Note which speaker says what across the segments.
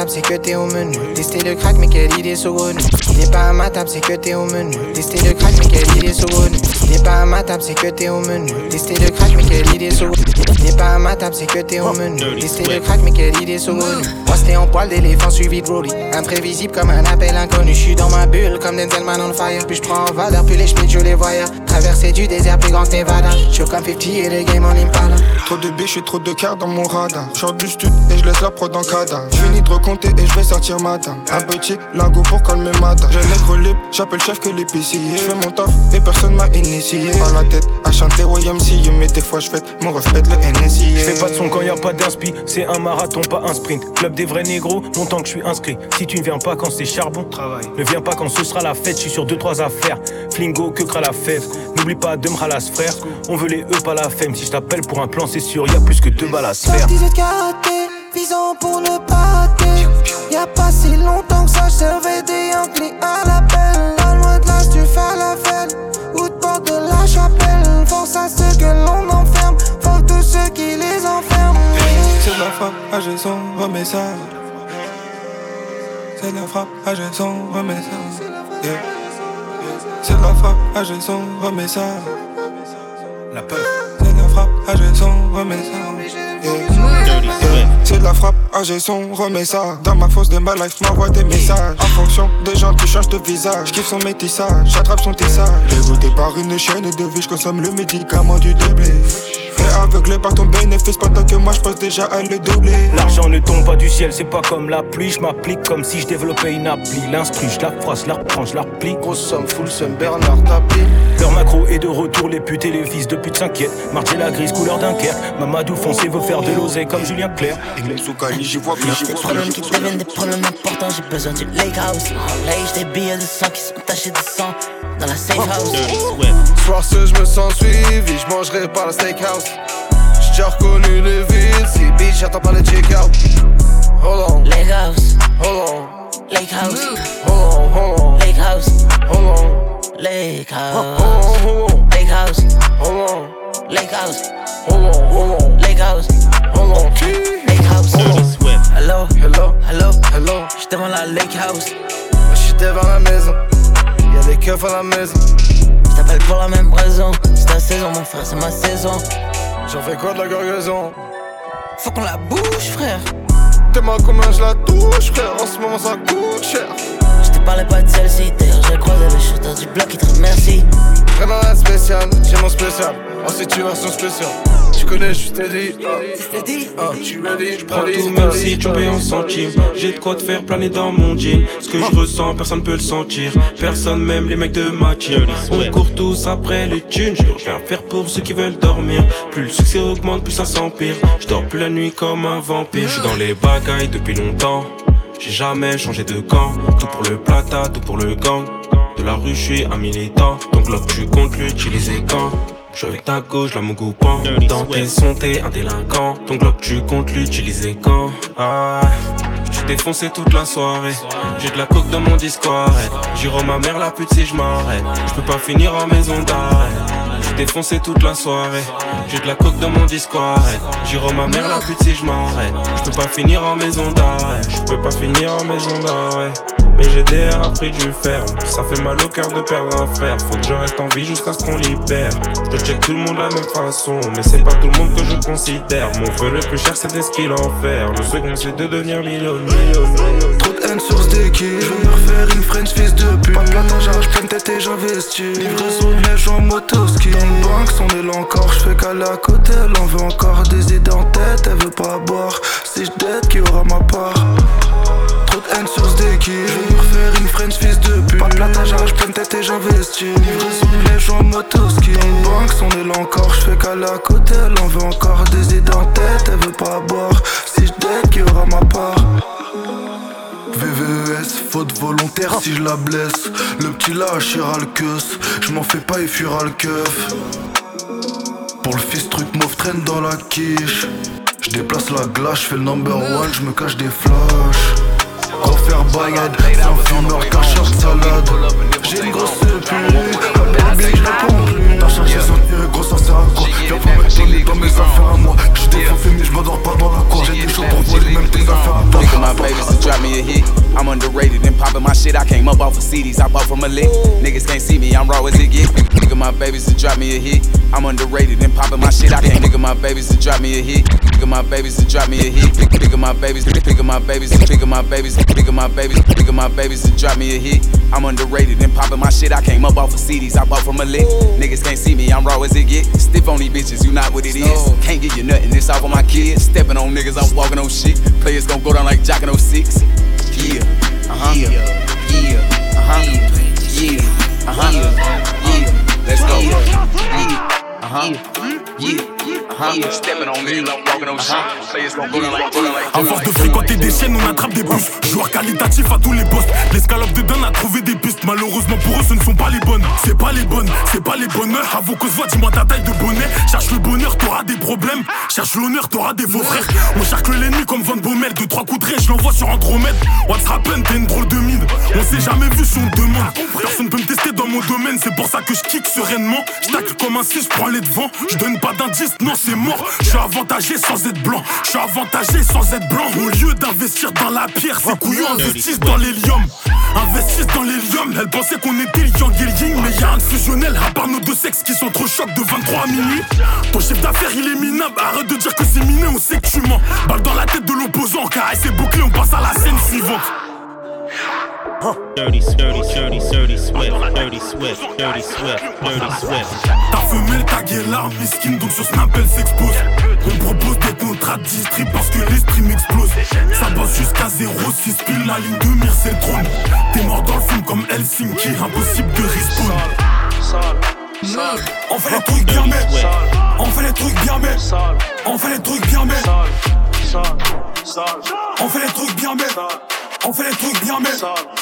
Speaker 1: table, c'est que t'es au menu. Tester le crack, mais quelle idée saugrenue. Il n'est pas à ma table, c'est que t'es au menu. Tester le crack, mais quelle idée saugrenue. Il n'est pas à ma table, c'est que t'es au menu. Tester le crack, mais quelle idée saugrenue. N'est pas à ma table, c'est que t'es au menu. Tester le crack, mais quelle idée saugrenue. Moi, c'était en poil d'éléphant suivi de Rolly. Imprévisible comme un appel inconnu. Je suis dans ma bulle comme Denzel Man on fire. Puis je prends en valeur, puis les schmitts, je les voyais. Traverser du désert plus grand que Nevada. Je comme 50 et les game en impala.
Speaker 2: Trop de biches et trop de cartes dans mon radar. J'sors du stud et je laisse la prod en cadavre. J'finis de recompter et je vais sortir matin. Un petit lago pour calmer matin. J'ai nègre libre, j'appelle chef que l'épicier. J'fais mon taf et personne m'a initié. Pas la tête à chanter YMCA, mais des fois j'fête mon reflet le NSI.
Speaker 3: J'fais pas de son quand y a pas d'inspi, c'est un marathon, pas un sprint. Club des vrais négros, longtemps que je suis inscrit. Si tu ne viens pas quand c'est charbon, travail. Ne viens pas quand ce sera la fête, je suis sur 2-3 affaires. Flingo, que cra la fève. N'oublie pas de me frère. On veut les E, pas la femme. Si je t'appelle pour un plan, c'est sûr, y a plus que deux balles à se faire.
Speaker 4: 18 karaté, visant pour ne pas rater. Y'a pas si longtemps que ça, servais des Yankees à. La loi
Speaker 2: frappe, à son remets ça. C'est de la frappe, à son remets ça. C'est de la frappe, à son remets ça.
Speaker 3: La peur.
Speaker 2: C'est la frappe, à son remets ça. C'est de la frappe, AG son, remets ça. Dans ma fosse de ma life, m'envoie des messages. En fonction des gens qui changent de visage. Kiffe son métissage, j'attrape son tissage. Dégoûté par une chaîne de vie, j'consomme le médicament du déblé. Aveuglé par ton bénéfice pendant que moi j'pense déjà à le doubler.
Speaker 3: L'argent ne tombe pas du ciel, c'est pas comme la pluie. Je m'applique comme si je développais une appli. L'instru, je la froisse, la reprends, je la replie.
Speaker 2: Grosse somme, full somme, Bernard tapis.
Speaker 3: Leur macro est de retour, les putes et les fils de pute s'inquiètent. Marcher la grise, couleur Dunkerque. Mamadou foncé veut faire de l'oseille comme Julien Clerc.
Speaker 2: Sous Cali, j'y vois plus, j'y
Speaker 5: Des
Speaker 2: vois
Speaker 5: problèmes qui deviennent des problèmes importants, j'ai besoin du lake house. Lège des billets de sang qui sont tachés de sang dans la safe house.
Speaker 6: Soir je me sens suivi, je mangerai par la steakhouse. J'ai reconnu les villes, si bitch j'attends pas le check-out. Hold on,
Speaker 5: Lake house,
Speaker 6: hold on,
Speaker 5: lake house,
Speaker 6: hold on, hold on,
Speaker 5: lake house,
Speaker 6: hold on,
Speaker 5: lake house,
Speaker 6: hold on,
Speaker 5: lake house,
Speaker 6: hold on,
Speaker 5: lake house,
Speaker 6: hold on, hold on,
Speaker 5: lake house,
Speaker 6: hold on.
Speaker 5: lake house. Hello,
Speaker 6: Hello,
Speaker 5: hello,
Speaker 6: hello,
Speaker 5: j'suis devant la lake house.
Speaker 6: je suis devant la maison. Y'a des keufs à la maison.
Speaker 5: J't'appelle pour la même raison. C'est ta saison, mon frère, c'est ma saison.
Speaker 6: J'en fais quoi de la gargaison?
Speaker 5: Faut qu'on la bouge, frère.
Speaker 6: T'es-moi combien je la touche, frère. En ce moment ça coûte cher.
Speaker 5: J'te parlais pas de celle-ci, d'ailleurs j'ai croisé le shooter du bloc qui te remercie.
Speaker 6: Vraiment la spéciale, j'ai mon spécial. Ensuite tu version spéciale. Tu connais, je suis steady. Ah, tu ready,
Speaker 7: Prends tout même si tu payes en centimes. J'ai de quoi te faire planer dans mon jean. Ce que je ressens personne peut le sentir. Personne même les mecs de ma team. On court tous après les thunes. Je dois rien faire pour ceux qui veulent dormir. Plus le succès augmente plus ça s'empire. Je dors plus la nuit comme un vampire. Je suis dans les bagailles depuis longtemps. J'ai jamais changé de camp. Tout pour le plata, tout pour le gang. De la rue je suis un militant. Donc là tu comptes l'utiliser quand? Je avec ta gauche, la mougoupan Dans tes sons, un délinquant. Ton globe, tu comptes l'utiliser quand? Ah, je défoncé toute la soirée. J'ai de la coke dans mon discord J'irai ma mère la pute si je m'arrête. Je peux pas finir en maison d'arrêt. Défoncé toute la soirée. J'ai de la coke dans mon discord J'irai ma mère la pute si je m'arrête. Je peux pas finir en maison d'arrêt. Je peux pas finir en maison d'arrêt mais j'ai DR a pris du ferme Ça fait mal au cœur de perdre un frère Faut que je reste en vie jusqu'à ce qu'on libère Je check tout le monde de la même façon Mais c'est pas tout le monde que je considère Mon vœu le plus cher c'est des skills en fer Le second c'est de devenir millionnaire
Speaker 2: Trop de haine source d'équipe. Je veux me refaire une French fils de pute. Pas de platage, j'arrache pleine tête et j'investis. Livraison de neige en motoski. Dans le banque, son est là encore. Je fais qu'aller à côté, elle en veut encore des idées en tête. Elle veut pas boire. Si je dette, qui aura ma part? Haine source d'équipe. Je me refaire une French fils de pute. Pas de platage, j'arrache pleine tête et j'investis. Livraison de neige en motoski. Banque, son là encore. Je fais qu'aller à côté, elle en veut encore des idées en tête. Elle veut pas boire. Si je qui aura ma part? VVS, faute volontaire si je la blesse. Le petit lâche ira le queus. Je m'en fais pas, il fuira le keuf. Pour le fils, truc mauve traîne dans la quiche. Je déplace la glace, je fais le number one, je me cache des flashs. Refaire baguette, sans fumeur, cacheur de salade. J'ai une grosse pute, baby, je réponds. T'as cherché sans tirer, gros, ça sert à quoi Viens pas me dans mes affaires à moi. Je défonce mais je m'endors pas dans la cour. J'ai des choses pour voler, même tes affaires à toi.
Speaker 8: At my baby, it's a hit. I'm underrated and popping my shit. I came up off of CDs, I bought from a lick. Niggas can't see me, I'm raw as it get. Nigga, my babies to drop me a hit. I'm underrated and popping my shit. I can't. Nigga, my babies to drop me a hit. Nigga, my babies to drop me a hit. Nigga, my babies, nigga, my babies, nigga, my babies, nigga, my babies, nigga, my babies to drop me a hit. I'm underrated and popping my shit. I came up off of CDs, I bought from a lick. Niggas can't see me, I'm raw as it get. Stiff on these bitches, you not what it is. Can't get you nothing, this off of my kids. Stepping on niggas, I'm walking on shit. Players gon' go down like Jock and 06. Yeah, uh huh. Yeah, yeah, uh huh. Yeah, uh huh. Yeah, let's go. Yeah, uh huh. Yeah.
Speaker 9: À force de fréquenter des chaînes, on attrape des bus. Joueur qualitatif à tous les postes. L'escalope de Don a trouvé des pistes. Malheureusement pour eux, ce ne sont pas les bonnes. C'est pas les bonnes, c'est pas les bonheurs. Avant que ce soit, dis-moi ta taille de bonnet. Cherche le bonheur, t'auras des problèmes. Cherche l'honneur, t'auras des faux frères. On cherche l'ennemi comme Van Bommel. Deux, trois coups de je l'envoie sur Andromède. What's happen, t'es une drôle de mine. On s'est jamais vu si on demande. Personne peut me tester dans mon domaine. C'est pour ça que je kick sereinement. Je comme un 6, je prends les devants. Je donne pas d'indice, non, c'est mort. Je suis avantagé sans être blanc. Je suis avantagé sans être blanc. Au lieu d'investir dans la pierre, ces couillons investissent dans l'hélium. Investissent dans l'hélium. Elle pensait qu'on était Yang et Ying, mais y'a un fusionnel. À part nos deux sexes qui sont trop chocs de 23 à minuit. Ton chef d'affaires il est minable. Arrête de dire que c'est miné, on sait que tu mens. Balle dans la tête de l'opposant. Car c'est bouclé, on passe à la scène suivante. Dirty, dirty, dirty, dirty swift, dirty swift, dirty swift, dirty swift. Ta femelle taguée l'arme, miskin, donc sur Snap elle s'expose. On propose des contrats de parce que l'esprit m'explose. Ça bosse jusqu'à 0,6 pile la ligne de mire, c'est le trône. T'es mort dans le film comme Helsinki, impossible de respawn. On fait les trucs bien mais On fait les trucs bien mais On fait les trucs bien mais On fait les trucs bien mais On fait les trucs bien mais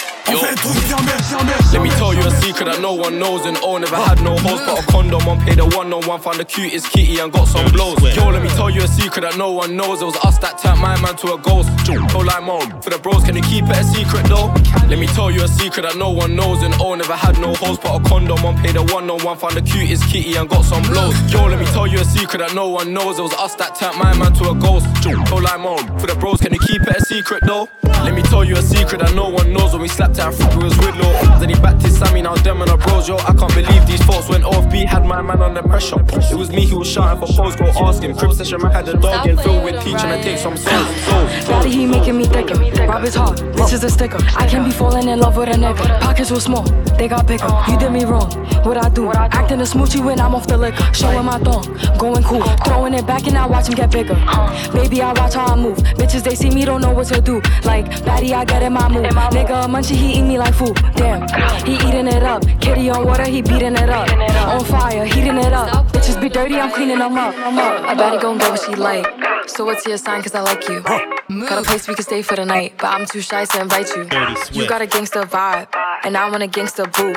Speaker 10: Let me tell you a secret that no one knows and oh never had no hoes But a condom on paid a one on one Found the cutest kitty and got some blows. Yo let me tell you a secret that no one knows It was us that turned my man to a ghost. Go like mode for the bros can you keep it a secret though? Let me tell you a secret that no one knows and oh never had no hoes But a condom on paid a one on one Found the cutest kitty and got some blows. Yo let me tell you a secret that no one knows It was us that turned my man to a ghost. Go like mode for the bros can you keep it a secret though? Let me tell you a secret that no one knows when we slapped out Africa was with Lord. Then he backed his Sammy, now them and our bros. Yo, I can't believe these thoughts went off beat. Had my man under pressure. It was me who was shouting for pose, go ask him. Crib session, man had a dog in filled with teach and I take some souls.
Speaker 11: Daddy, he making me thicker. Rob is hard, this is a sticker. I can't be falling in love with a nigga. Pockets were small, they got bigger. You did me wrong, what I do? Acting a smoochie when I'm off the liquor. Showing my thong, going cool. Throwing it back and I watch him get bigger. Baby, I watch how I move. Bitches, they see me, don't know what to do. Like, Daddy, I get in my mood. Nigga, munchie, he eat me like food. Damn, he eating it up. Kitty on water, he beating it up. On fire, heating it up. Bitches be dirty, I'm cleaning them up. I better go and get what she like. So what's your sign? Cause I like you. Got a place we can stay for the night, but I'm too shy to invite you. You got a gangster vibe, and I want a gangster boo.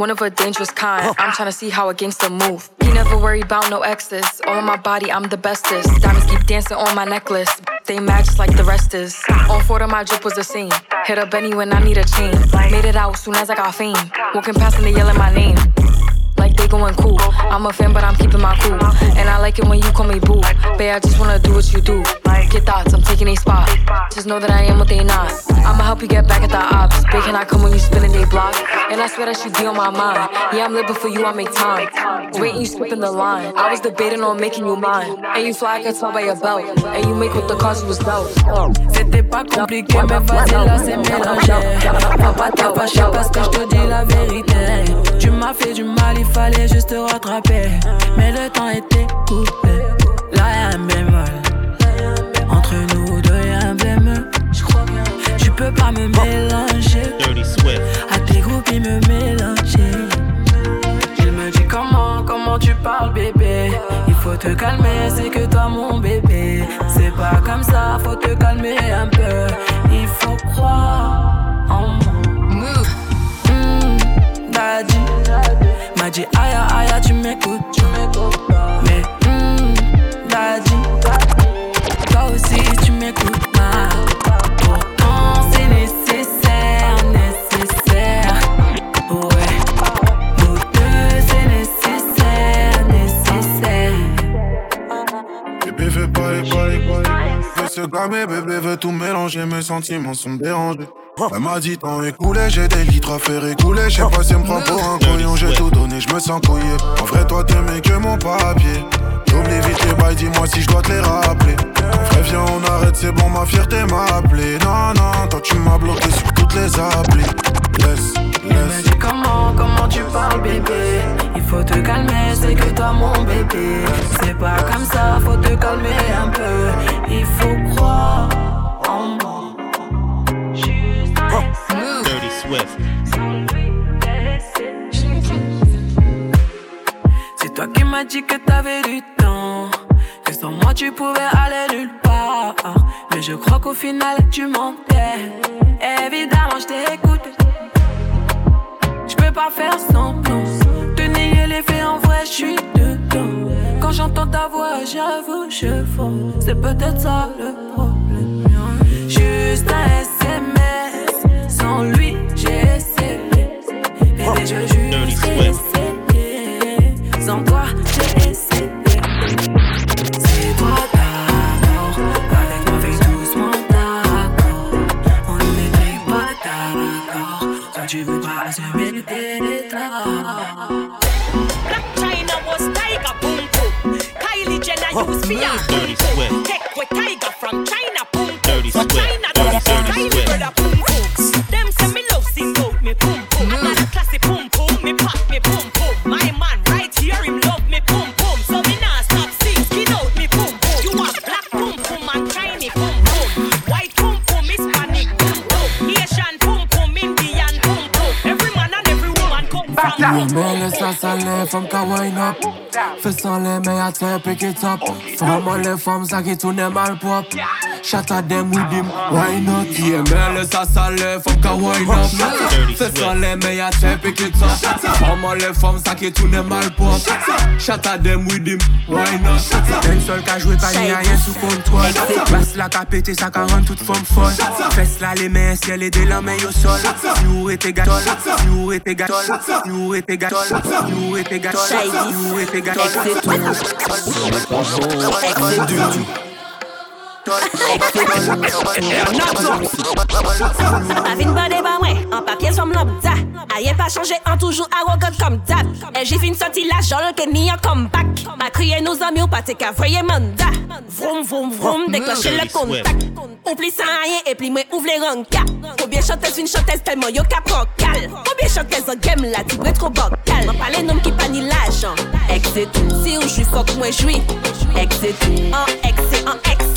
Speaker 11: One of a dangerous kind. Oh. I'm trying to see how a gangster move. He never worry about no exes. All on my body, I'm the bestest. Diamonds keep dancing on my necklace. They match like the rest is. On four of my drip was the same. Hit up Benny when I need a chain. Made it out soon as I got fame. Walking past and they yelling my name going cool. I'm a fan, but I'm keeping my cool. And I like it when you call me boo. Babe, I just wanna do what you do. Get thoughts, I'm taking a spot. Just know that I am what they not. I'ma help you get back at the ops. Big can I come when you spinning they block? And I swear that should be on my mind. Yeah, I'm living for you, I make time. Wait, you skipping the line. I was debating on making you mine. And you fly, I can tell by your belt. And you make what the cause was dealt.
Speaker 12: C'était pas compliqué, mais parce que je te dis la vérité. Tu m'as fait du mal, il fallait juste te rattraper. Mais le temps était coupé. Là y'a un bémol. Entre nous deux y'a un bémol. Tu peux pas me mélanger. À tes groupes, il me mélanger. Il me dit comment, comment tu parles, bébé? Il faut te calmer, c'est que toi, mon bébé. C'est pas comme ça, faut te calmer un peu. Il faut croire en moi. Mmh, daddy m'a dit aïe aïe tu m'écoutes, tu m'écoutes Mais hum, daddy, toi aussi tu m'écoutes pas. Pourtant c'est nécessaire, nécessaire. Ouais, nous deux c'est nécessaire, nécessaire.
Speaker 2: Bébé fais pas les bails, fais ce blâmer, bébé veut tout mélanger, mes sentiments sont dérangés. Elle m'a dit tant écoulé, j'ai des litres à faire écouler. Je sais pas si elle me prend pour un couillon, j'ai tout donné, je me sens couillé. En vrai, toi t'aimais que mon papier. J'oublie vite les bails, dis-moi si je dois te les rappeler. En vrai, viens, on arrête, c'est bon, ma fierté m'a appelé. Non, non, toi tu m'as bloqué sur toutes les applis. Laisse, laisse.
Speaker 12: dis comment, comment tu parles, bébé? Il faut te calmer, c'est que toi, mon bébé. C'est pas comme ça, faut te calmer un peu. Il faut croire C'est toi qui m'as dit que t'avais du temps. Que sans moi tu pouvais aller nulle part. Mais je crois qu'au final tu mentais. Évidemment, je t'ai écouté. Je peux pas faire semblant. Te nier les faits en vrai, je suis dedans. Quand j'entends ta voix, j'avoue, je fonds. C'est peut-être ça le problème. Juste un Bébé, je juste essayé. Sans toi, j'ai essayé. C'est toi d'abord. Avec moi, fais doucement d'accord. On n'était pas d'accord. Toi, tu veux pas assumer le territoire.
Speaker 13: Black China was Tiger Boom Boom. Kylie Jenner used
Speaker 14: Swift.
Speaker 13: Take with Tiger
Speaker 15: les femmes qui wine up. Fais sans les mains à terre, pick it up. Vraiment les femmes, ça qui tournent mal propre. Shatter them with him, why not? Yeah, mais le ça ça why not? C'est ça les meilleurs types qui touchent. Comment les femmes ça qui tournent mal pour Shatter them with him, why not? Un seul qui a joué pas rien sous contrôle. Basse la capété, ça qu'a rend toute femme folle. Fesse là les mains, ciel et des lames au sol? You était gâtol, you était gâtol, you était
Speaker 13: Avin bade ba mwen, an papye som lop da Ayen pa chanje, an toujou arrogant kom dab E jifin soti la jol ke ni an comeback. Ma kriye nou zami ou pa te ka voye manda Vroom vroom vroom, deklanche le kontak Ou pli san ayen, e pli mwen ouvre les ranka Combien chanteuse fin chanteuse tellement yo ka prokal Combien chanteuse en game la ti bre tro bokal Man pale nom ki pa ni l'ajan Ex et tout, si ou jwi fok mwen jwi Ex et tout, en ex et en ex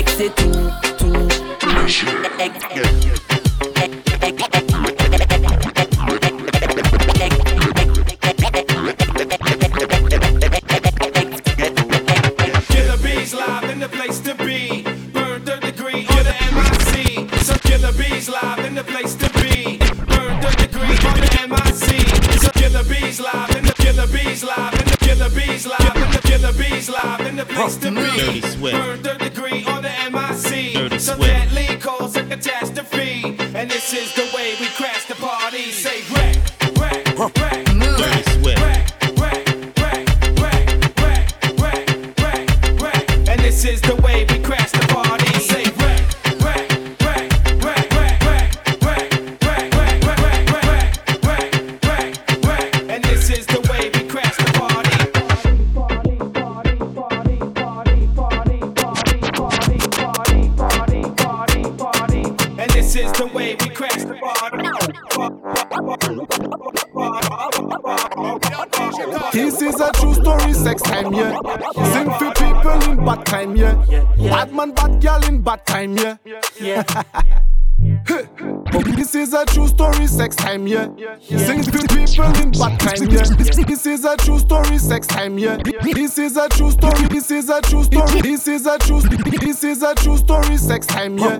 Speaker 13: Ex et tout, tout
Speaker 16: live in the place to
Speaker 14: Dirty
Speaker 16: be.
Speaker 14: Swift.
Speaker 16: Burn third degree on the MIC.
Speaker 14: Dirty
Speaker 16: so
Speaker 14: Swift.
Speaker 16: This is
Speaker 17: a true story, sex time, yeah. Sing for people in bad time, yeah. Bad man, bad girl in bad time, yeah. This is a true story, sex time, yeah. Sing for people in bad time, yeah. This is a true story, sex time, yeah. This is a true story, this is a true story, this is a true, this is a true story, sex time, yeah.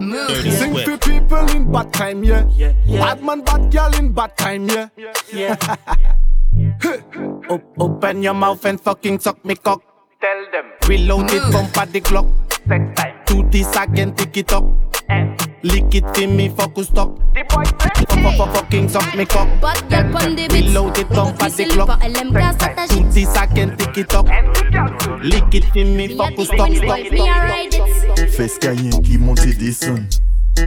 Speaker 17: Sing for people in bad time, yeah. Bad man, bad girl in bad time, yeah. Op open your mouth and fucking suck me cock. Tell them. Reloaded mm. from the clock. Sex time. Two this again, tick it up.
Speaker 18: Lick it in me, focus talk. The boy fuck fuck fucking suck me cock.
Speaker 19: But the pon the bitch.
Speaker 18: Reload it from the clock. Two this again, tick it up. Lick it in
Speaker 19: me, focus talk.
Speaker 20: Face Cayenne qui monte et descend.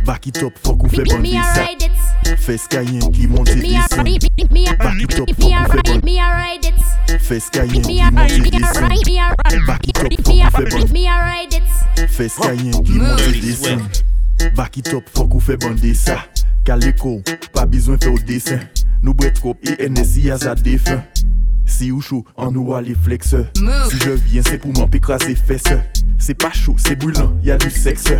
Speaker 20: Back it up, fok ou fè
Speaker 19: Me
Speaker 20: bandi
Speaker 19: a
Speaker 20: sa
Speaker 19: ride it.
Speaker 20: Fè skayen ki monte
Speaker 19: Me a
Speaker 20: desan
Speaker 19: ride it. Me a
Speaker 20: Back it up,
Speaker 19: me a
Speaker 20: fok ou fè
Speaker 19: ride
Speaker 20: bandi
Speaker 19: me a ride it.
Speaker 20: Fè skayen
Speaker 19: Me
Speaker 20: ki monte
Speaker 19: ride me a
Speaker 20: desan
Speaker 19: ride me a ride
Speaker 20: Back it up,
Speaker 19: me
Speaker 20: fok ou fè bandi
Speaker 19: me a ride it.
Speaker 20: Fè skayen ki monte desan Back it up, fok ou fè bandi sa Kaleko, pa bizwen fè ou desen Nou bret kop e NSI a za defen Si ou chou, an nou wale flex. Si je viens, c'est pour m'empécraser fesses C'est pas chaud, c'est brûlant, y a du sexe.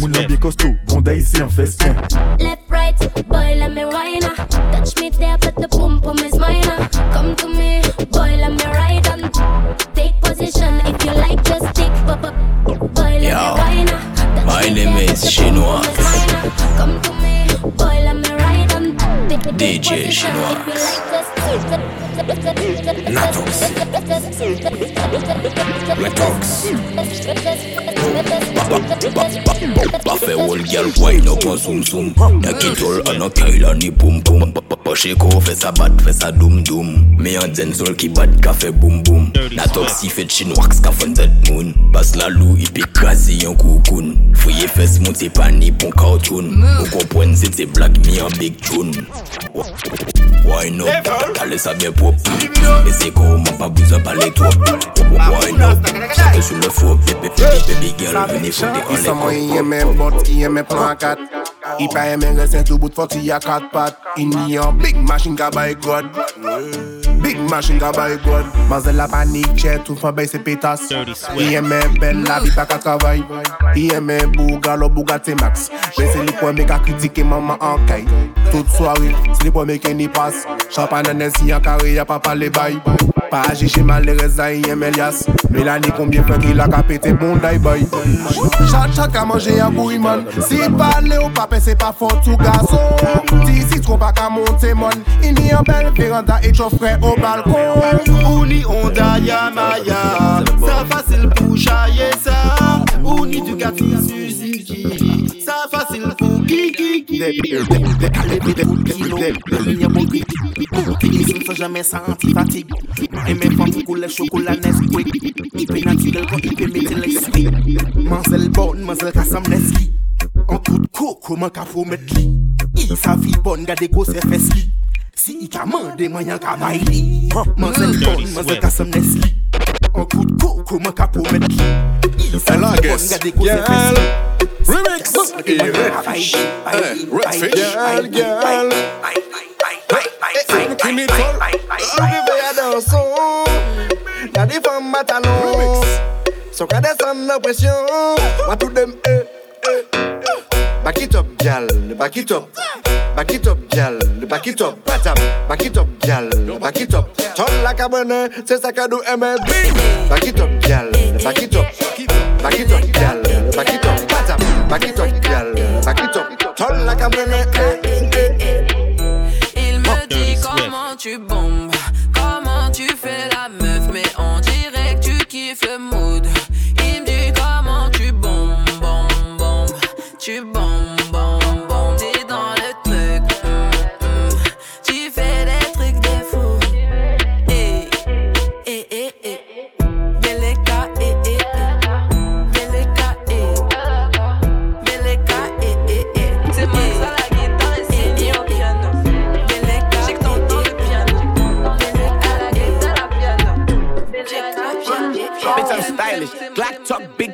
Speaker 20: Moun nan bien costaud, bonda ici en festin.
Speaker 19: Left, right, boy, let me uh. Touch me there, but the boom boom is mine. Come to me, boy, let me ride on. Take position, if you like, just take bu- bu- Boy, let
Speaker 21: Yo,
Speaker 19: me. Touch
Speaker 21: my
Speaker 19: me
Speaker 21: name is Chinois.
Speaker 19: Come to me, boy, let me ride on. Take- take
Speaker 21: DJ Chinois.
Speaker 19: If you like, just take
Speaker 21: Pafe wol gyal wind up an soum soum Nakitol an an kaila ni poum poum Poche ko fe sa bat fe sa doum doum Me an zen sol ki bat ka fe boum boum Na tok si fet chin waks ka fon zet moun Bas la lou ipi kazi yon koukoun Fouye fes moun se pan ni pon koutoun Ou kompwen se te blag mi an big choun Wind up, kale sa bien pop E se ko man pa bouzan pale trop Wind up, chate sou le fop Baby girl veni fote an le kop
Speaker 17: bot ki eme plan kat I pa eme resen tou bout fok si ya kat pat Indi yon big machine ka bay god. Big machine ga bay god. Mazel la panik che, tou fan bay se petas Iye men bel la bi bak a travay Iye men bouga lo bouga te max. Ben se li pou mek a kritike mama ankay Tout swari, se li pou mek eni pas Chapan ane si an kare ya pa pale bay Pa aji jema le reza iye men lias Melani konbyen fwen ki la ka pete bon day bay Chak chak a manje ya bouy man. Si pale ou pape se pa fon tou gason Ti si tron pa ka monte mon Ini an bel veranda e chofre o au balcon
Speaker 22: Ou ni Honda Yamaya Ça facile pour chayer ça Ou ni Ducati Suzuki Ça facile pour Kiki
Speaker 18: Ils ne sont jamais sentis fatigue Et mes femmes coulent chocolat Nesquik. Ipé naturel quand ipé météleski Manzel bonne, manzel kassam neski. An tout koko man ka pou met li. I sa fi bon gade ko se fes li Si i ka mande, man yan ka bay li Mansel bonne, mansel kassam Nesquik En coup de coco, man ka faut mettre li I sa vie bonne, gade gros se fes li
Speaker 17: Remix. Girl, girl tol Arrive à danson Y'a des femmes à talons Sont qu'à descendre la pression. Moi tout dem eh eh Back it up, gal, back it up. Back it up, gal, back it up Patam, back it up, gal, back it up. Tol la cabane, c'est ça qu'a do MLB Back it up, gal, back it up. Back it up, gal, back it up Patam, back it up, gal, back it up. Tol la cabane,
Speaker 12: Il me dit comment tu bombes, comment tu fais la meuf, mais on dirait que tu kiffes le mood.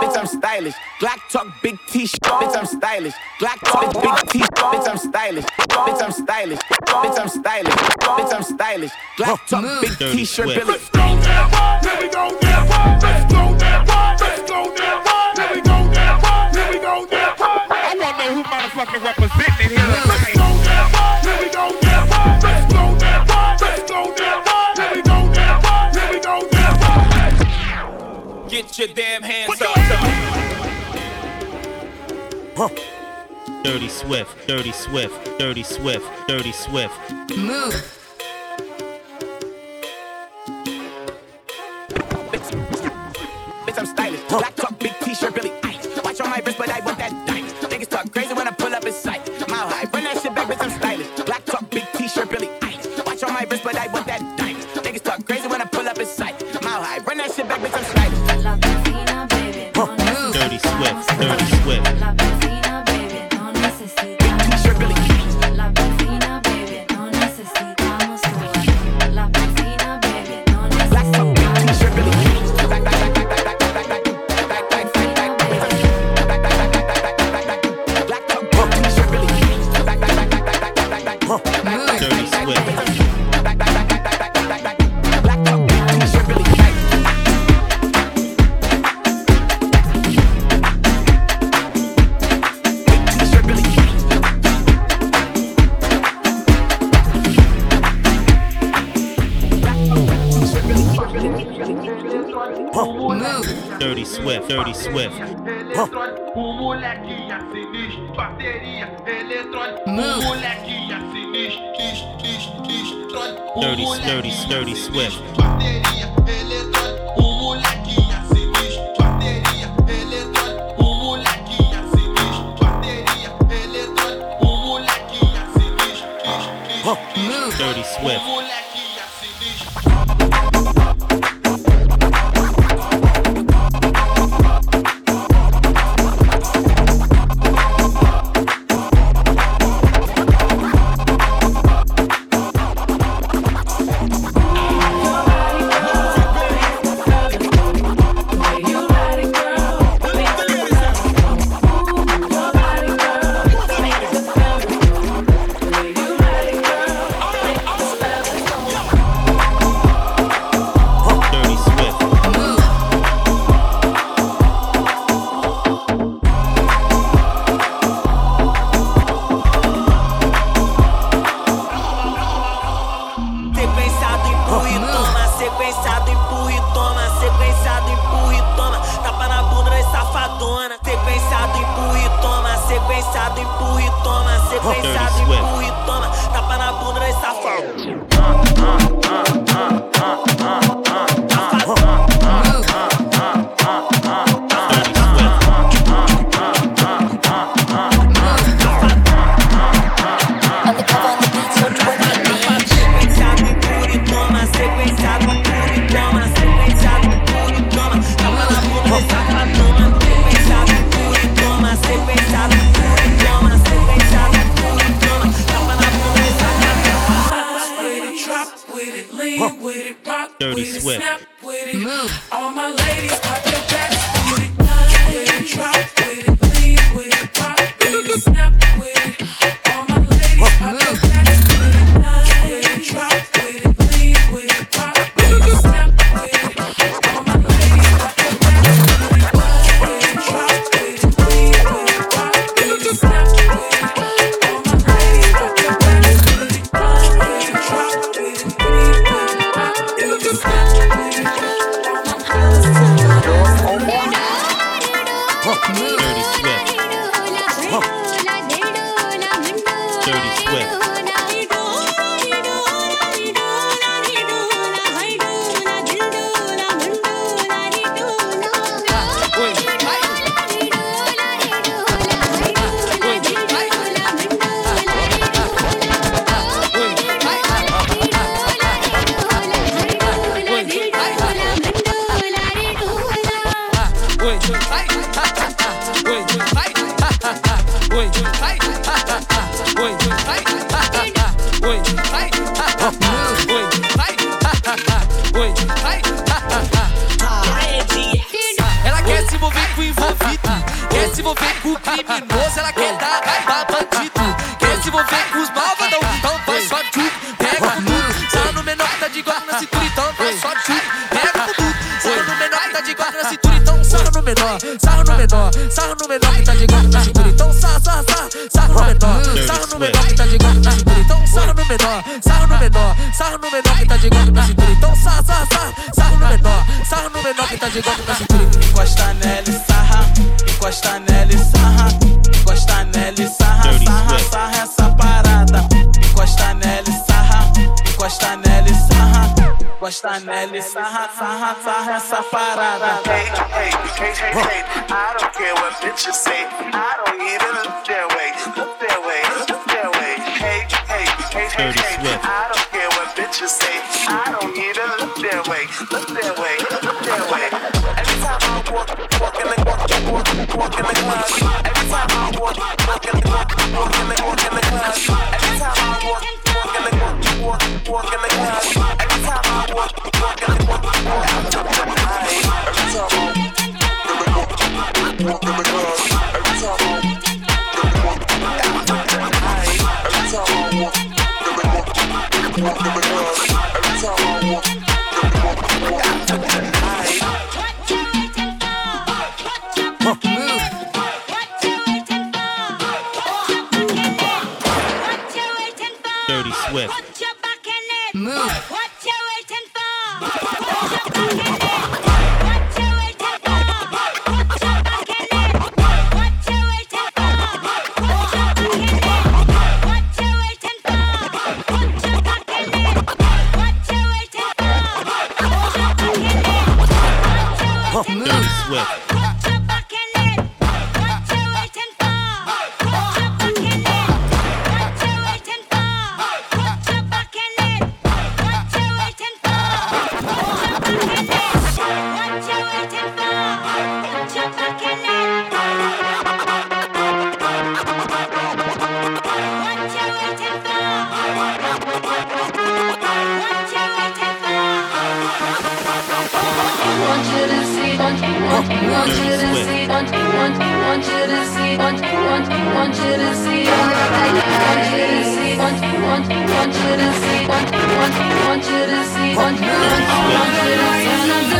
Speaker 18: bitch, I'm stylish. Black talk, big t-shirt, bitch, I'm stylish. Black talk, big t-shirt, bitch, I'm stylish. Bitch, I'm stylish. Bitch, I'm stylish. Bitch, I'm stylish. Black talk, big t-shirt, Billy.
Speaker 23: Let's go now, here we go now, let's go now, let's go now, here
Speaker 14: Swift, Dirty Swift, Dirty Swift, Dirty Swift.
Speaker 18: Move.
Speaker 14: Dirty Swift.
Speaker 24: O molequinha sinistro, bateria. O molequinha sinistro,
Speaker 14: Dirty, dirty, dirty Swift. Dirty Swift.
Speaker 25: Encosta nela e sarra, sarra,
Speaker 26: sarra essa parada.
Speaker 23: Hey, hey, hey, hey, hey, I don't care what bitches say. I don't even look their way. Look their way, look their way. Hey, hey, hey, hey, hey. I don't care what bitches say. I don't even look their way. Look their way, look their way. Every time I walk, walk in the walk, walk, walk in the club. Every time I walk, walk in the walk, walk in the walk in the club. Every time I walk, walk in the walk, walk, walk in the club. Walk, walk in
Speaker 27: Want you to see, want want want you to see, want want want you to see, want want want you to see, want you to see, want want want you to see, want want want you to see, want want want you to see. Turn up the lights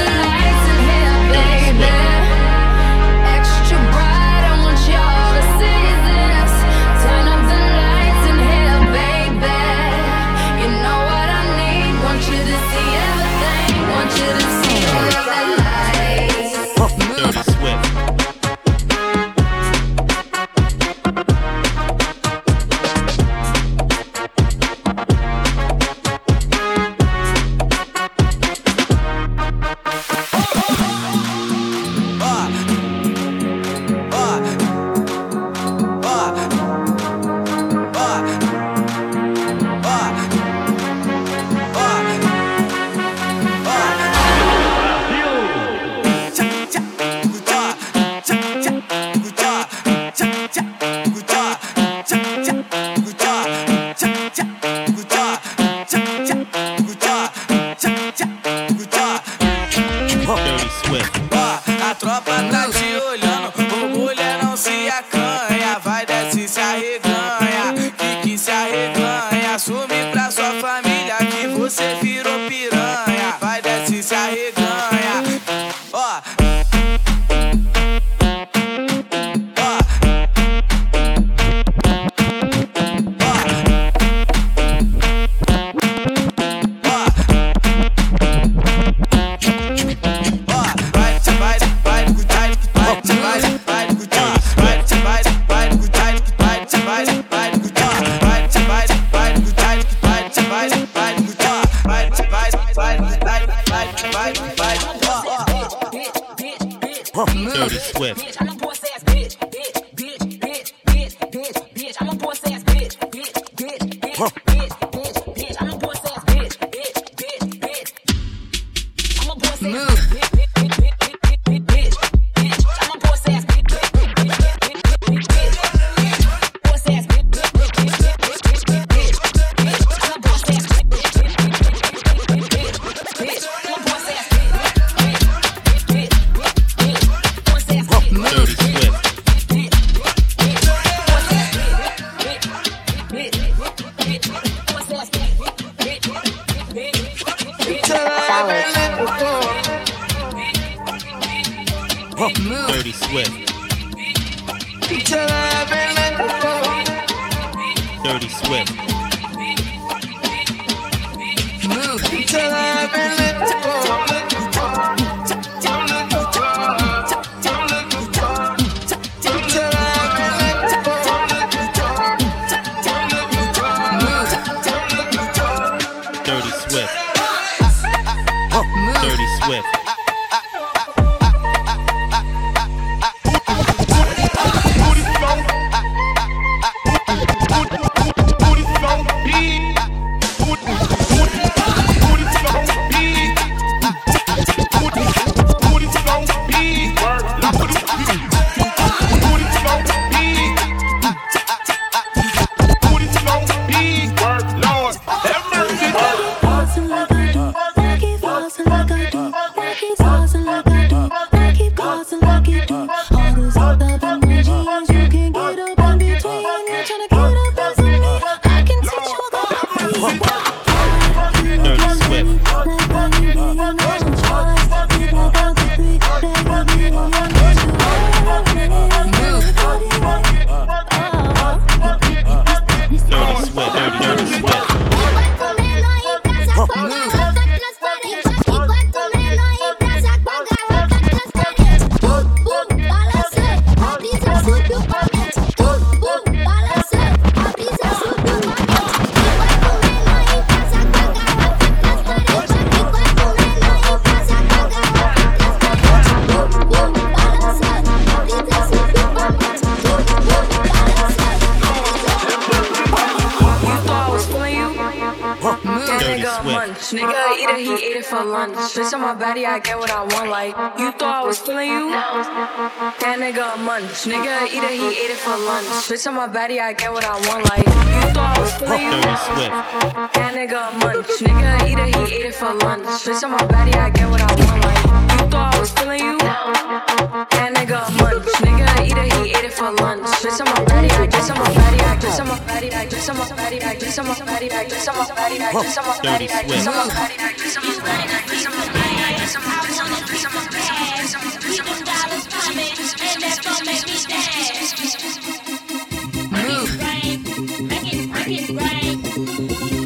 Speaker 11: Bitch on my body, I get what I want. Like you thought I was feeling you. That nigga munch. Nigga eat it, he ate it for lunch. Bitch on my body, I get what I want. Like you thought I was feeling you. That nigga munch. Nigga eat it, he ate it for lunch. Bitch on my body, I just on my body, I just on my body, I just on my body, I just on my body, I just on my body, I just on my body, I just on my body, I just on my body, I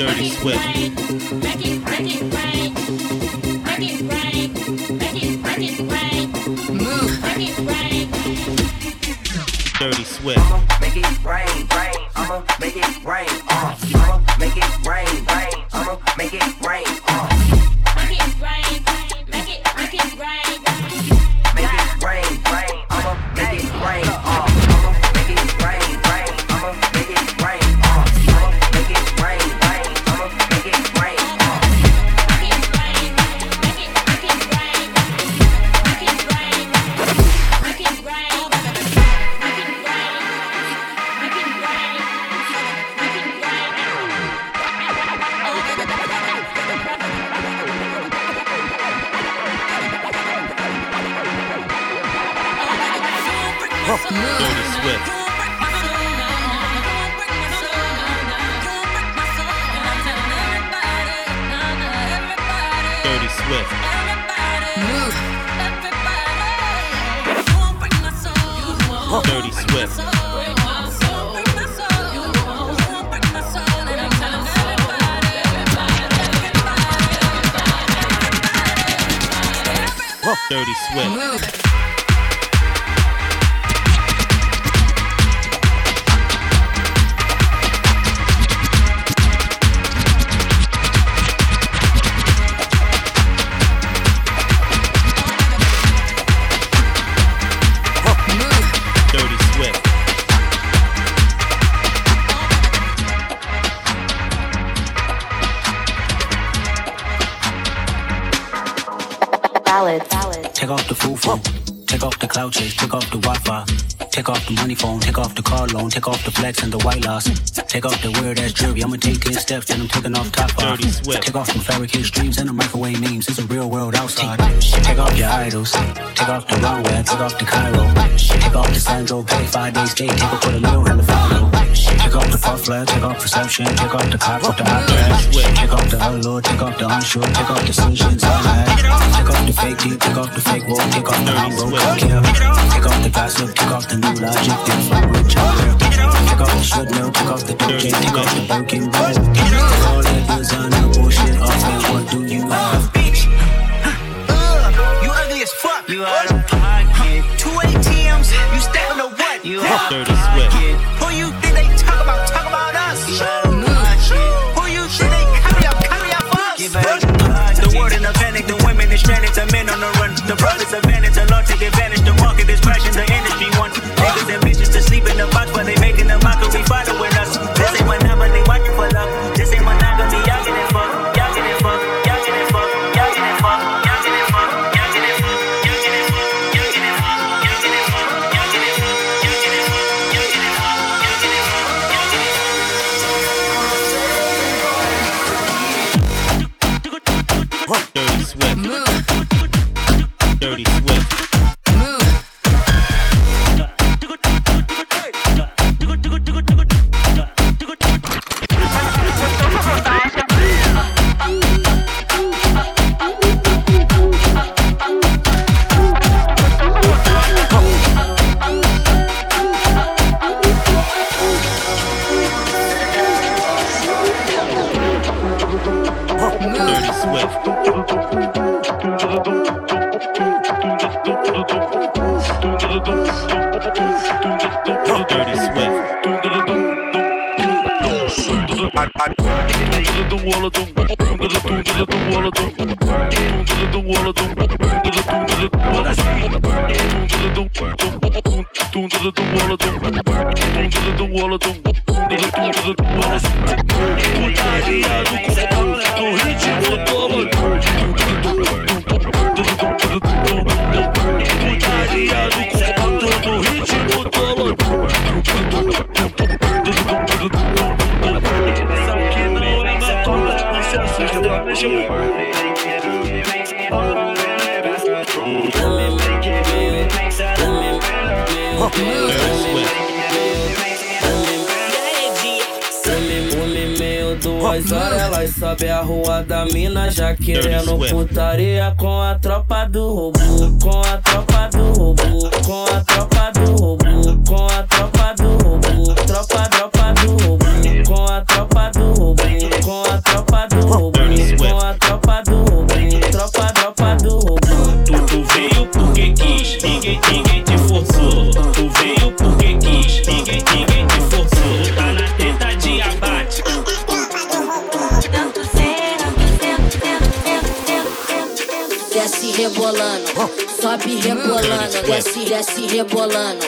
Speaker 11: it rain.
Speaker 14: Dirty Swift.
Speaker 11: Make it rain, rain.
Speaker 28: I'ma make it rain.
Speaker 29: Ballad. Take off the foo foo. Take off the cloud chase. Take off the Wi Fi. Take off the money phone. Take off the car loan. Take off the flex and the white loss. Take off the weird ass jewelry. I'ma take 10 steps and I'm taking off top off. Take off them fabricated streams and the microwave memes. It's a real world outside. Take off your idols. Take off the runway. Take off the Cairo. Take off the Sandro. Pay five days straight. Take off for the little and the follow. Take off the far flag. Take off perception. Take off the cop with the hot. Take off the allure. Take off the unsure. Take off the solutions. Take off the fake deep. Take off the fake wall. Take off the humble. Take off the gossip. Take off the new logic. Take off the child. Take off the should know. Take off the doje. Take off the broken bread. All that designer bullshit off and what do you have?
Speaker 28: you ugly as fuck. You out of pocket. Two ATMs. You stepping to what? You out of
Speaker 14: Dirty
Speaker 29: The brother's advantage, I love take advantage. The
Speaker 30: Desce rebolando, sobe rebolando, desce, desce rebolando,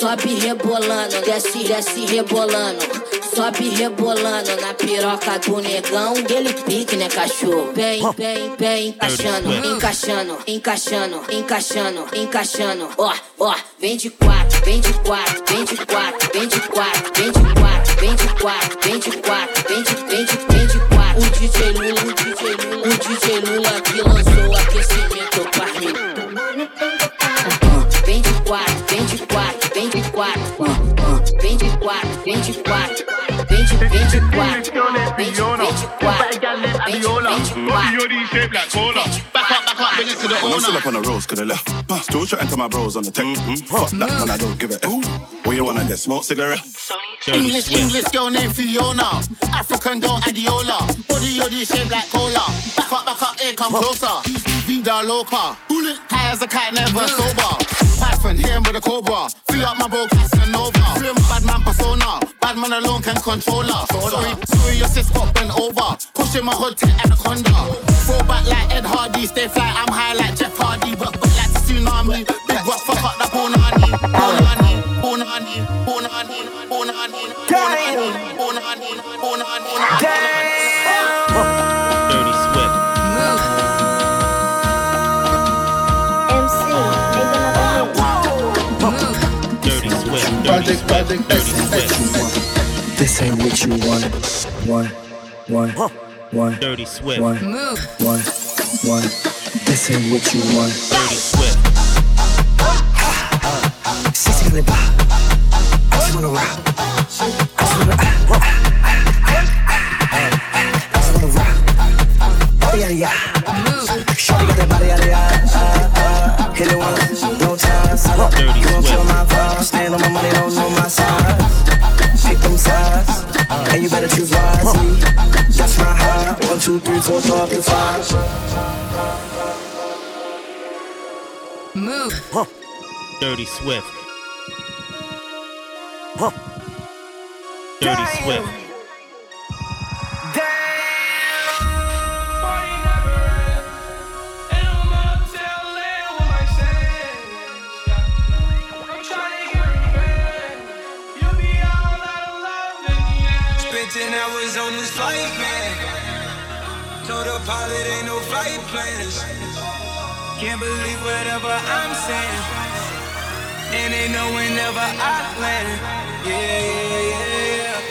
Speaker 30: sobe rebolando, desce, desce rebolando, sobe rebolando na piroca do negão. Ele pique, né, cachorro? Vem, vem, vem, encaixando, encaixando, encaixando, encaixando, encaixando. Ó, ó, vem de quatro, vem de quatro, vem de quatro, vem de quatro, vem de quatro, vem de quatro, vem de quatro, vem de, vem de, vem de quatro. O DJ Lula, o DJ Lula, o DJ Lula 24, 24, 24, 24, Back up, back up, bring to the owner.
Speaker 31: I'm still up on the rolls, could have left. Still chatting to my bros on the tech. mmm Fuck that man, I don't give a F. What you wanna get? Smoke cigarette?
Speaker 32: English, English girl named Fiona. African girl Adiola. Body, body shaped like cola. Up, back up, here, come closer. Vida loca. High as a cat, never sober. Python, hit him with a cobra. Free up my bro, Casanova. Him, bad man persona. Bad man alone can control her. So sorry, sorry, your sis got bent over. Pushing my hood to anaconda. Throw back like Ed Hardy, stay fly, I'm high like Jeff Hardy. But, but like tsunami. Big rock, fuck up the Bonani. Bonani, Bonani, Bonani, Bonani, Bonani, Bonani, Bonani,
Speaker 10: Dirty Swift. Dirty Swift. Dirty Swift.
Speaker 33: This ain't what you want. One, one, one.
Speaker 10: Dirty Swift.
Speaker 33: One, one, one. This ain't what you want.
Speaker 10: Dirty Swift.
Speaker 33: Sissy lip. I just wanna rock. I just wanna. I just wanna rock. Oh yeah, yeah. Shorty got that body, yada yada. Hit it once, no time.
Speaker 10: Dirty
Speaker 33: You won't kill my One, two, three, four, five, and five.
Speaker 34: Move.
Speaker 10: Huh. Dirty Swift.
Speaker 23: Huh. Dirty Swift. Pilot ain't no flight plans. Can't believe whatever I'm saying. And they know whenever I land. Yeah, yeah, yeah, yeah.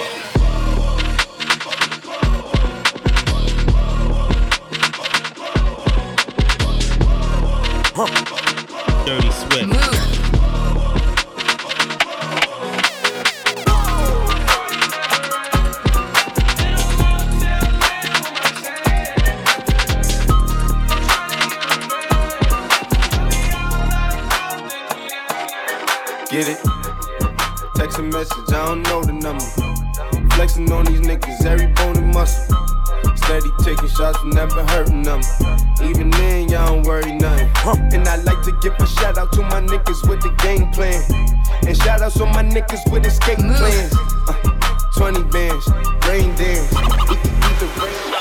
Speaker 10: Dirty Swift. My niggas with the game plan. And shout outs to my niggas with escape plans. Uh, 20 bands, rain dance. We can beat the rain.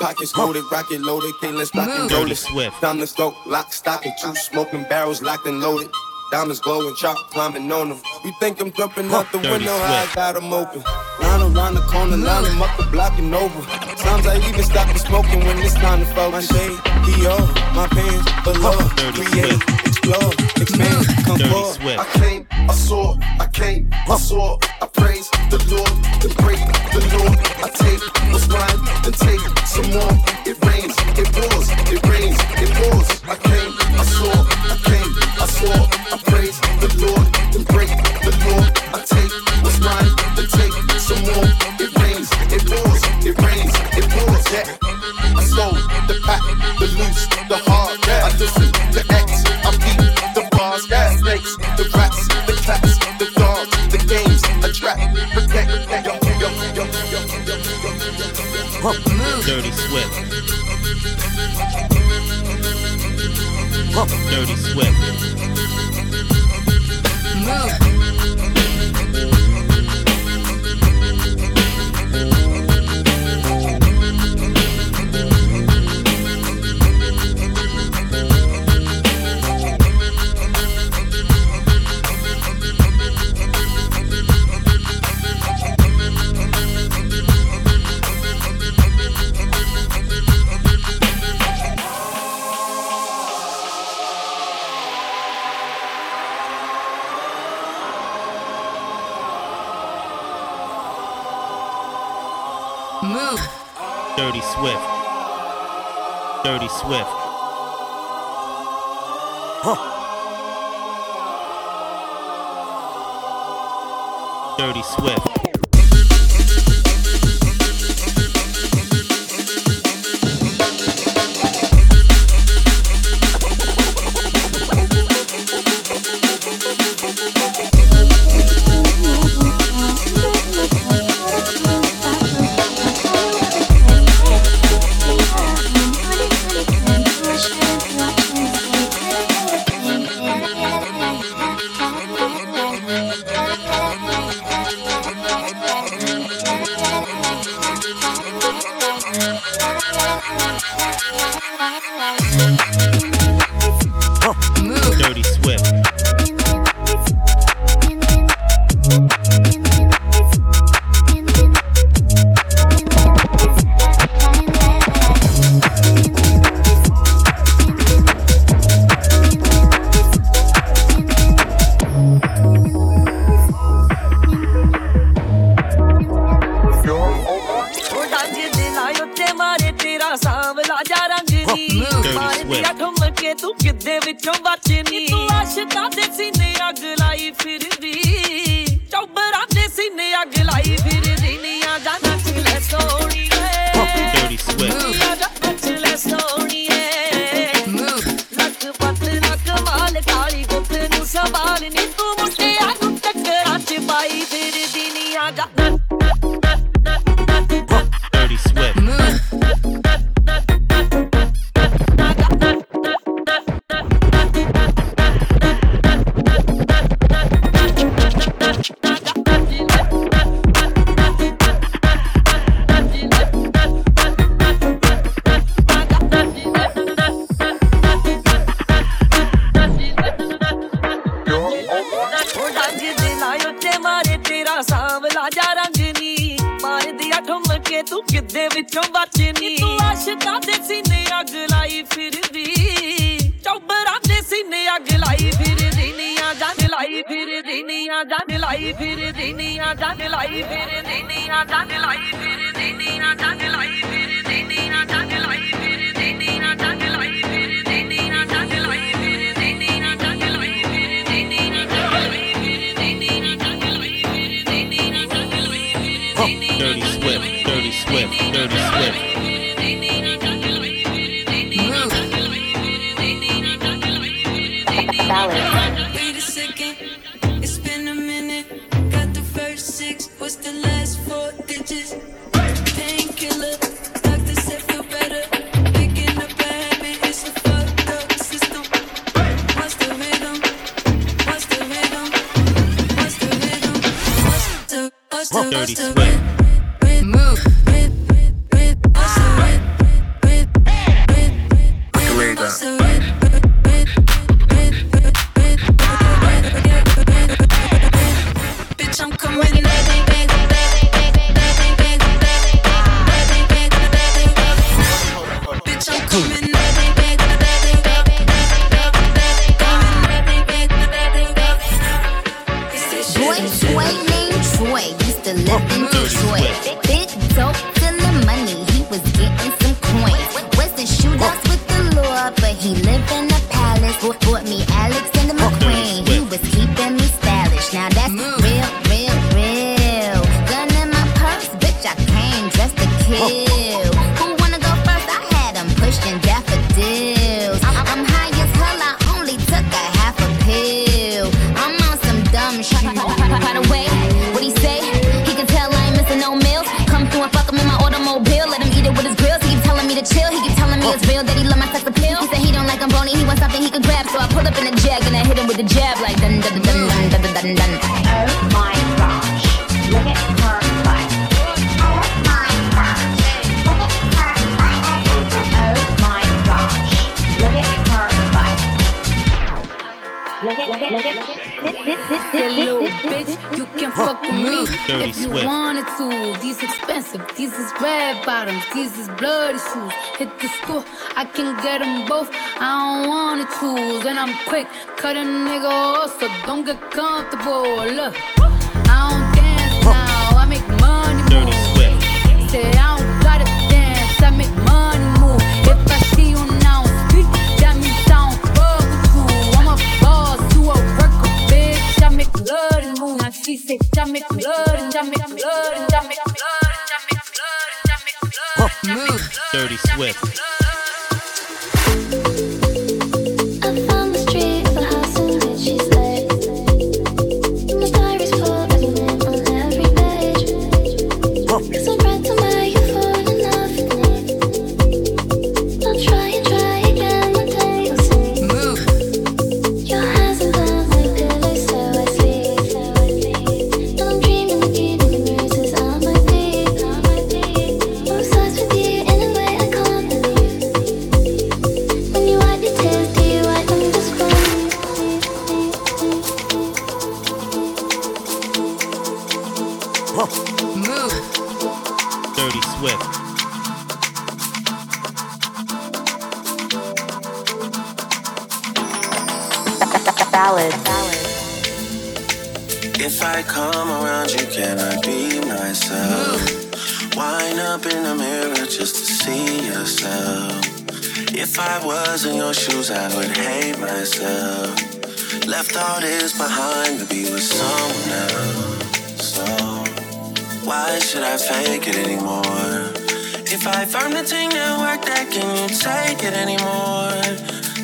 Speaker 10: Pockets loaded, rocket loaded, can't rock and roll it.
Speaker 12: Swift.
Speaker 10: Time to smoke, lock, stock, and two smoking barrels locked and loaded. Diamonds glowing, chop climbing on them. You think I'm jumping out the window? I got 'em open. Line around the corner, line 'em up the block and over. Sometimes I even stop the smoking when it's time to focus. My shade, Dior, my pants below. Create, explore, expand, come forward. I came, I saw, I came, I saw, I praise the Lord, then break the Lord. I take what's mine, then take some more. It rains, it pours, it rains, it pours. I came, I saw, I came, I saw, I praise the Lord, then break the Lord. I take what's mine, then take some more. It rains, it pours, it rains, it pours. Yeah. I the pack, the loose, the hard. I listen to X, I beat the bars, yeah. snakes, the rats, the cats, the dogs, the games, protect, yo, yo, yo, yo, yo, yo.
Speaker 12: Dirty Swift. Dirty Swift. Dirty Swift. Dirty Swift. Huh. Dirty Swift.
Speaker 35: Why did it be me? I
Speaker 36: got nothing. get comfortable. Look, I don't dance now, I make money move. Say I don't gotta dance, I make money move. If I see you now speak, that means I don't fuck with you. I'm a boss to a worker, bitch. I make blood and move. Now she say, I make blood and I make blood and I make blood and I make blood and I make blood.
Speaker 37: Dirty Swift.
Speaker 38: was in your shoes, I would hate myself. Left all this behind to be with someone else. So, why should I fake it anymore? If I found the thing that worked, that can you take it anymore?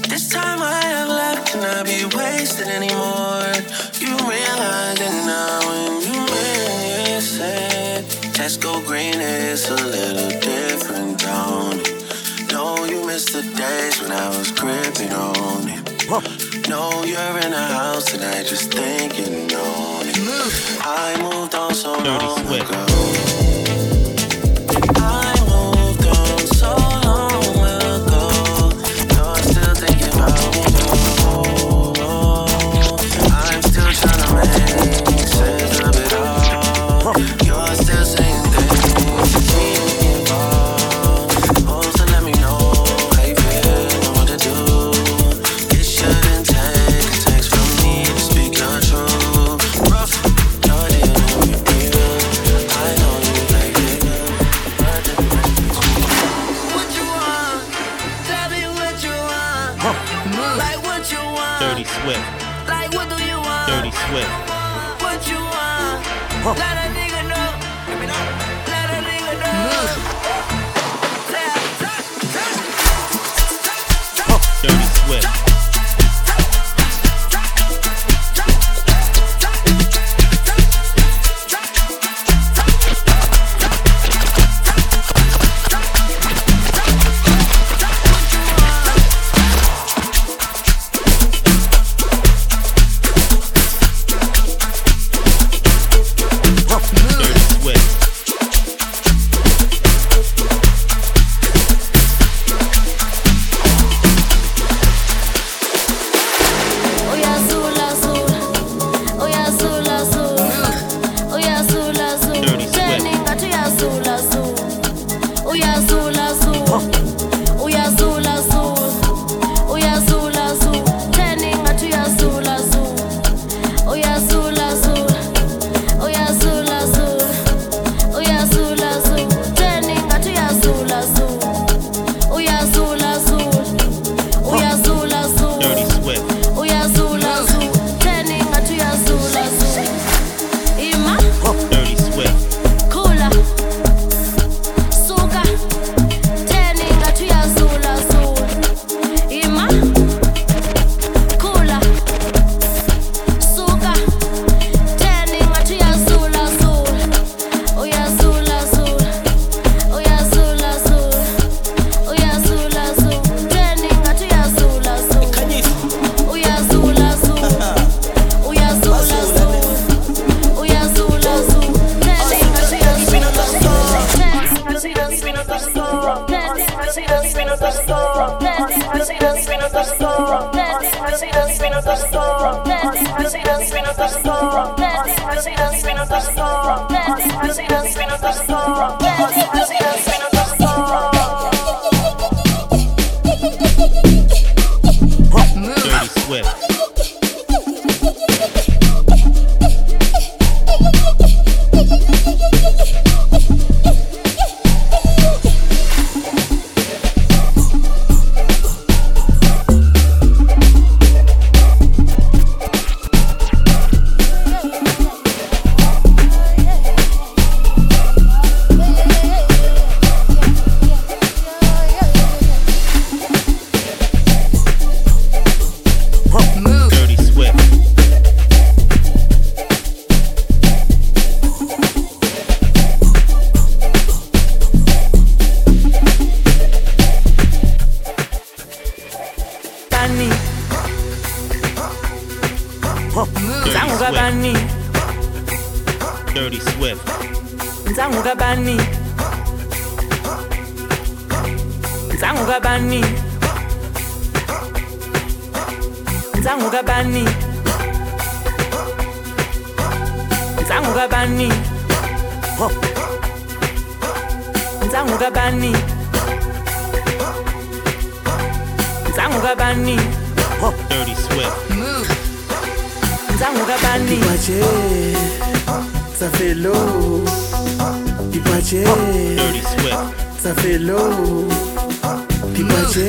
Speaker 38: This time I have left, can I be wasted anymore? You realize it now, when you really said, Tesco green is a little different, do miss the days when I was gripping on it. Huh. No, you're in the house and I just thinking on it. I moved on so long ago.
Speaker 12: Zangu ka bani.
Speaker 14: Dirty Swift.
Speaker 12: Zangu ka bani. Zangu ka bani. Zangu ka bani. Zangu ka bani. Zangu ka bani. Zangu bani.
Speaker 14: Dirty Swift.
Speaker 12: Zangu ka bani.
Speaker 39: Pipache, ça fait l'eau. Pipache,
Speaker 14: Dirty Swift.
Speaker 39: ça fait l'eau. Pipache,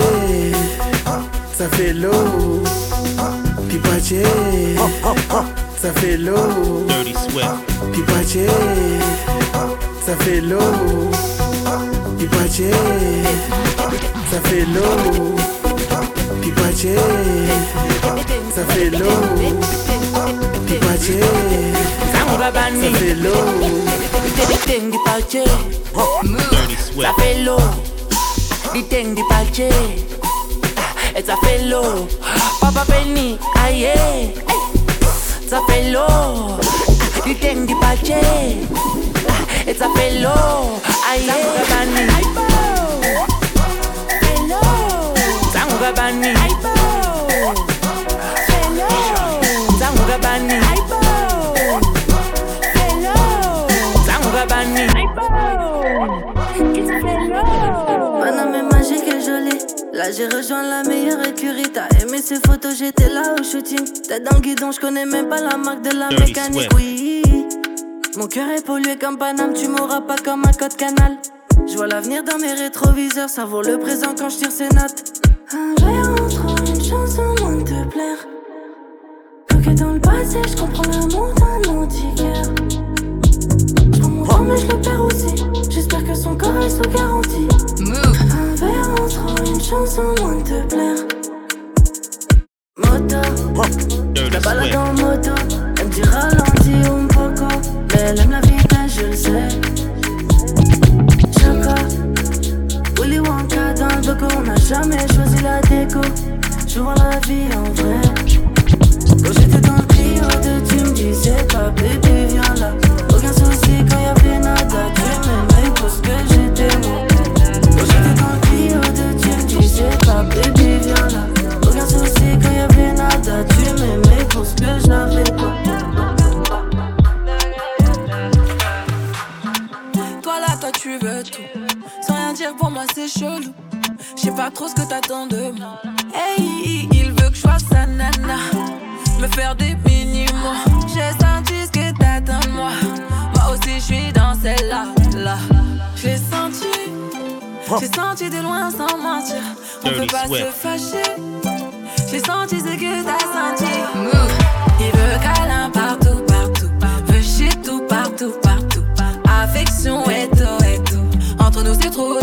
Speaker 39: ça fait l'eau. Pipache, fait l'eau.
Speaker 12: Ding di pache.
Speaker 14: Dirty
Speaker 12: Ça
Speaker 14: Swift.
Speaker 12: fait l'eau. Di ding di pache. Et ça fait l'eau. Papa Penny, aïe. Ça fait l'eau. Di ding di pache. Et ça fait l'eau. Aïe. Zangu
Speaker 40: Paname est magique et jolie. Là j'ai rejoint la meilleure écurie. T'as aimé ces photos, j'étais là au shooting. Tête dans le guidon, je connais même pas la marque de la
Speaker 14: Dirty
Speaker 40: mécanique. Oui, mon cœur est pollué comme Paname, tu m'auras pas comme un code canal. Je vois l'avenir dans mes rétroviseurs, ça vaut le présent quand je tire ces notes. Un verre entre une chanson, loin de te plaire. Passé, je comprends l'amour d'un antiquaire. Je prends mon temps, mais je le perds aussi. J'espère que son corps est sous garantie. Un verre entre une chanson, loin de te plaire. Moto, la balade en moto. Elle me dit ralenti un poco. Mais elle aime la vitesse, je le sais. Choco, Willy Wonka dans le doco. On n'a jamais choisi la déco. Je vois la vie en vrai. Tu me disais pas bébé viens là Aucun souci quand y'avait nada Tu m'aimais parce que j'étais moi Quand j'étais dans le de tu me disais pas bébé viens là Aucun souci quand y'avait nada Tu m'aimais parce que je l'avais pas
Speaker 12: Toi là, toi tu veux tout. Sans rien dire pour moi, c'est chelou. Je sais pas trop ce que t'attends de moi. Hey, il veut que je sois sa nana. Me faire des mini-mois. Moi. Aussi, je suis dans celle-là. Là. Je l'ai senti. J'ai senti de loin sans mentir. On peut pas se fâcher. J'ai senti ce que t'as senti. Il veut câlin partout, partout. Veut shit tout, partout, partout. Affection et tout, et tout. Entre nous, c'est trop.